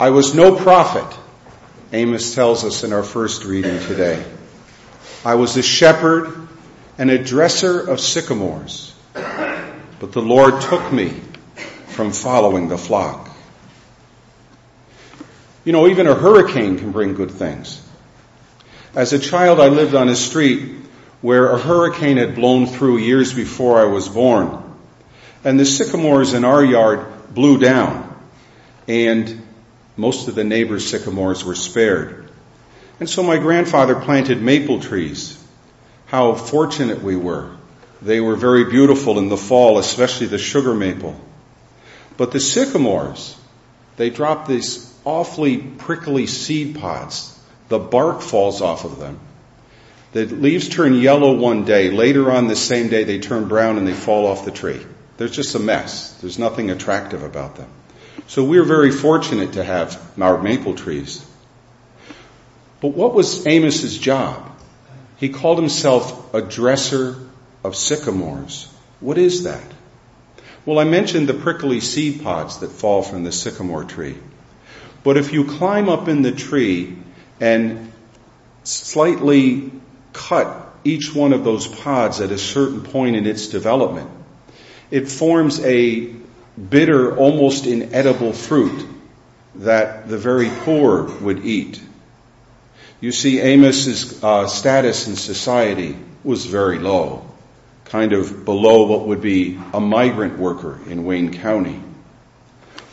I was no prophet, Amos tells us in our first reading today. I was a shepherd and a dresser of sycamores, but the Lord took me from following the flock. You know, even a hurricane can bring good things. As a child, I lived on a street where a hurricane had blown through years before I was born. And the sycamores in our yard blew down. And most of the neighbors' sycamores were spared. And so my grandfather planted maple trees. How fortunate we were. They were very beautiful in the fall, especially the sugar maple. But the sycamores, they dropped these awfully prickly seed pods. The bark falls off of them. The leaves turn yellow one day. Later on the same day, they turn brown and they fall off the tree. There's just a mess. There's nothing attractive about them. So we're very fortunate to have our maple trees. But what was Amos's job? He called himself a dresser of sycamores. What is that? Well, I mentioned the prickly seed pods that fall from the sycamore tree. But if you climb up in the tree and slightly cut each one of those pods at a certain point in its development, it forms a bitter, almost inedible fruit that the very poor would eat. You see, Amos's uh, status in society was very low, kind of below what would be a migrant worker in Wayne County.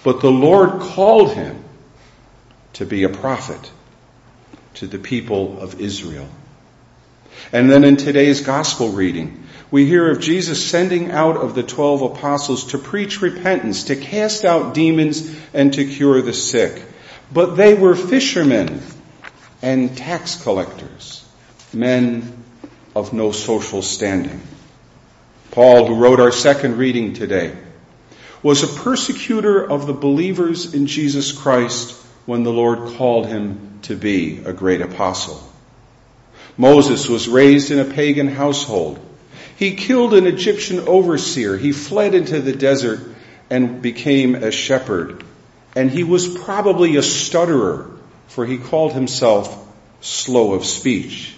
But the Lord called him to be a prophet to the people of Israel. And then in today's gospel reading, we hear of Jesus sending out of the twelve apostles to preach repentance, to cast out demons, and to cure the sick. But they were fishermen and tax collectors, men of no social standing. Paul, who wrote our second reading today, was a persecutor of the believers in Jesus Christ when the Lord called him to be a great apostle. Moses was raised in a pagan household. He killed an Egyptian overseer. He fled into the desert and became a shepherd. And he was probably a stutterer, for he called himself slow of speech.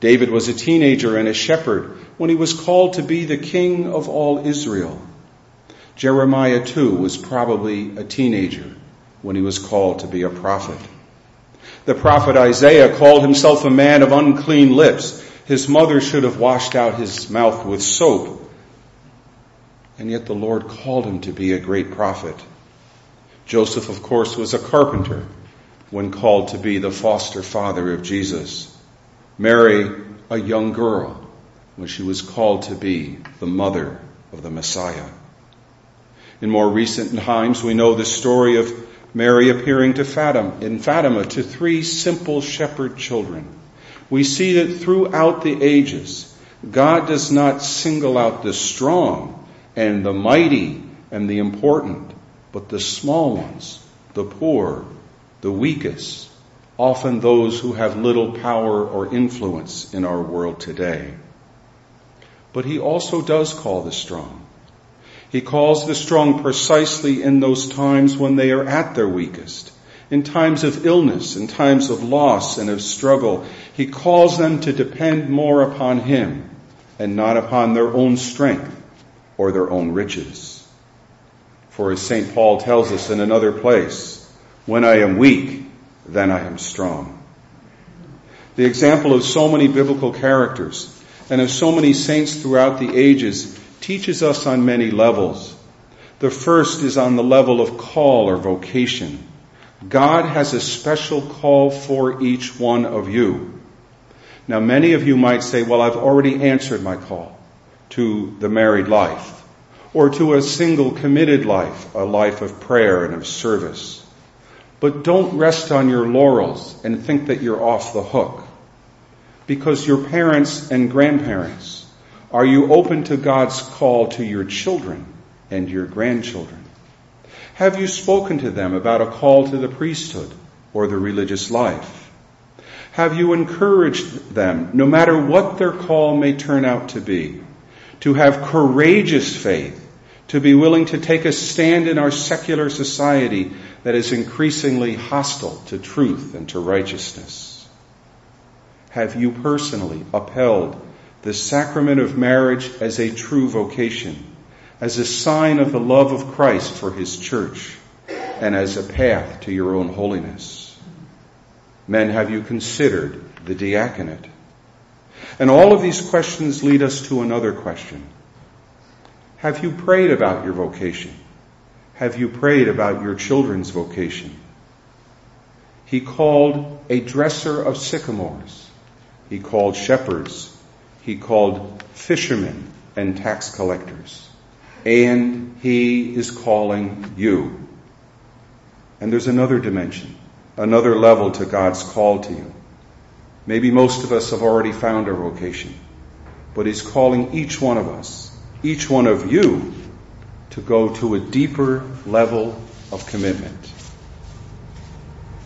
David was a teenager and a shepherd when he was called to be the king of all Israel. Jeremiah too was probably a teenager when he was called to be a prophet. The prophet Isaiah called himself a man of unclean lips. His mother should have washed out his mouth with soap. And yet the Lord called him to be a great prophet. Joseph, of course, was a carpenter when called to be the foster father of Jesus. Mary, a young girl, when she was called to be the mother of the Messiah. In more recent times, we know the story of Mary appearing to Fatima, in Fatima to three simple shepherd children. We see that throughout the ages, God does not single out the strong and the mighty and the important, but the small ones, the poor, the weakest, often those who have little power or influence in our world today. But he also does call the strong. He calls the strong precisely in those times when they are at their weakest. In times of illness, in times of loss and of struggle, he calls them to depend more upon him and not upon their own strength or their own riches. For as St. Paul tells us in another place, when I am weak, then I am strong. The example of so many biblical characters and of so many saints throughout the ages teaches us on many levels. The first is on the level of call or vocation. God has a special call for each one of you. Now, many of you might say, well, I've already answered my call to the married life or to a single committed life, a life of prayer and of service. But don't rest on your laurels and think that you're off the hook because your parents and grandparents are you open to God's call to your children and your grandchildren? Have you spoken to them about a call to the priesthood or the religious life? Have you encouraged them, no matter what their call may turn out to be, to have courageous faith, to be willing to take a stand in our secular society that is increasingly hostile to truth and to righteousness? Have you personally upheld the sacrament of marriage as a true vocation, as a sign of the love of Christ for his church, and as a path to your own holiness? Men, have you considered the diaconate? And all of these questions lead us to another question. Have you prayed about your vocation? Have you prayed about your children's vocation? He called a dresser of sycamores. He called shepherds. He called fishermen and tax collectors. And he is calling you. And there's another dimension, another level to God's call to you. Maybe most of us have already found our vocation, but He's calling each one of us, each one of you, to go to a deeper level of commitment.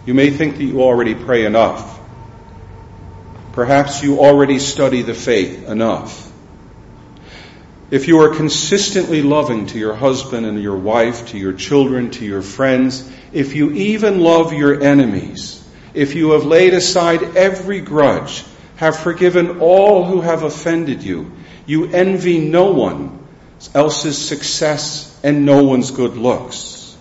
You may think that you already pray enough. Perhaps you already study the faith enough. If you are consistently loving to your husband and your wife, to your children, to your friends, if you even love your enemies, if you have laid aside every grudge, have forgiven all who have offended you, you envy no one else's success and no one's good looks.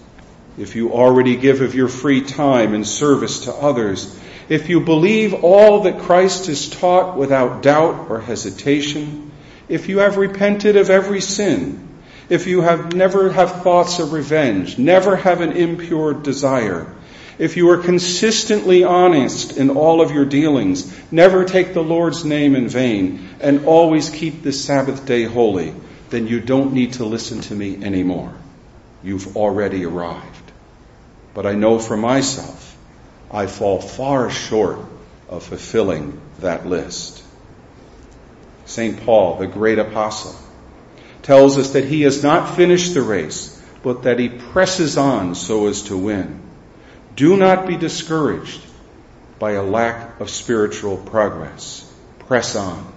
If you already give of your free time in service to others, if you believe all that Christ has taught without doubt or hesitation, if you have repented of every sin, if you have never have thoughts of revenge, never have an impure desire, if you are consistently honest in all of your dealings, never take the Lord's name in vain, and always keep the Sabbath day holy, then you don't need to listen to me anymore. You've already arrived. But I know for myself, I fall far short of fulfilling that list. St. Paul, the great apostle, tells us that he has not finished the race, but that he presses on so as to win. Do not be discouraged by a lack of spiritual progress. Press on.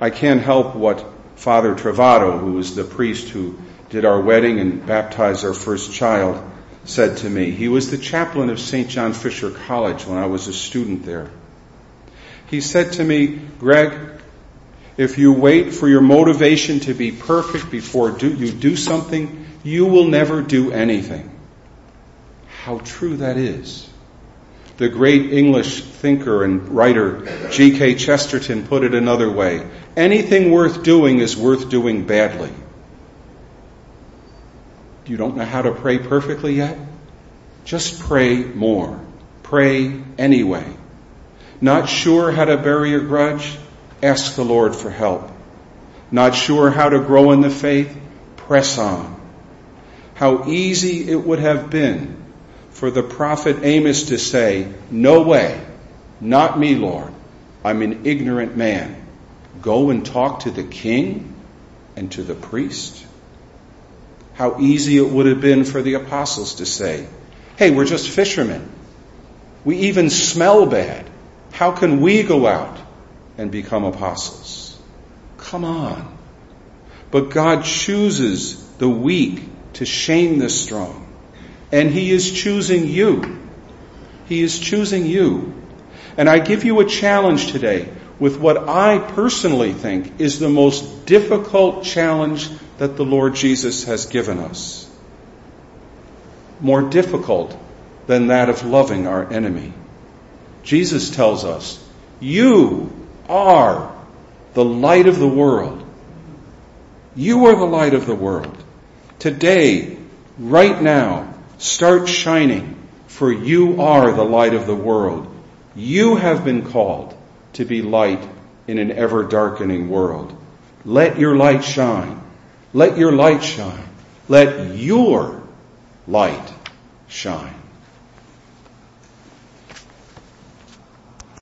I can't help what Father Travado, who was the priest who did our wedding and baptized our first child, said to me. He was the chaplain of St. John Fisher College when I was a student there. He said to me, Greg, if you wait for your motivation to be perfect before do, you do something, you will never do anything how true that is. The great English thinker and writer G.K. Chesterton put it another way anything worth doing is worth doing badly. You don't know how to pray perfectly yet? Just pray more. Pray anyway. Not sure how to bury a grudge? Ask the Lord for help. Not sure how to grow in the faith? Press on. How easy it would have been for the prophet Amos to say, No way, not me, Lord. I'm an ignorant man. Go and talk to the king and to the priest. How easy it would have been for the apostles to say, Hey, we're just fishermen. We even smell bad. How can we go out and become apostles? Come on. But God chooses the weak to shame the strong. And He is choosing you. He is choosing you. And I give you a challenge today with what I personally think is the most difficult challenge that the Lord Jesus has given us. More difficult than that of loving our enemy. Jesus tells us, You are the light of the world. You are the light of the world. Today, right now, Start shining, for you are the light of the world. You have been called to be light in an ever darkening world. Let your light shine. Let your light shine. Let your light shine.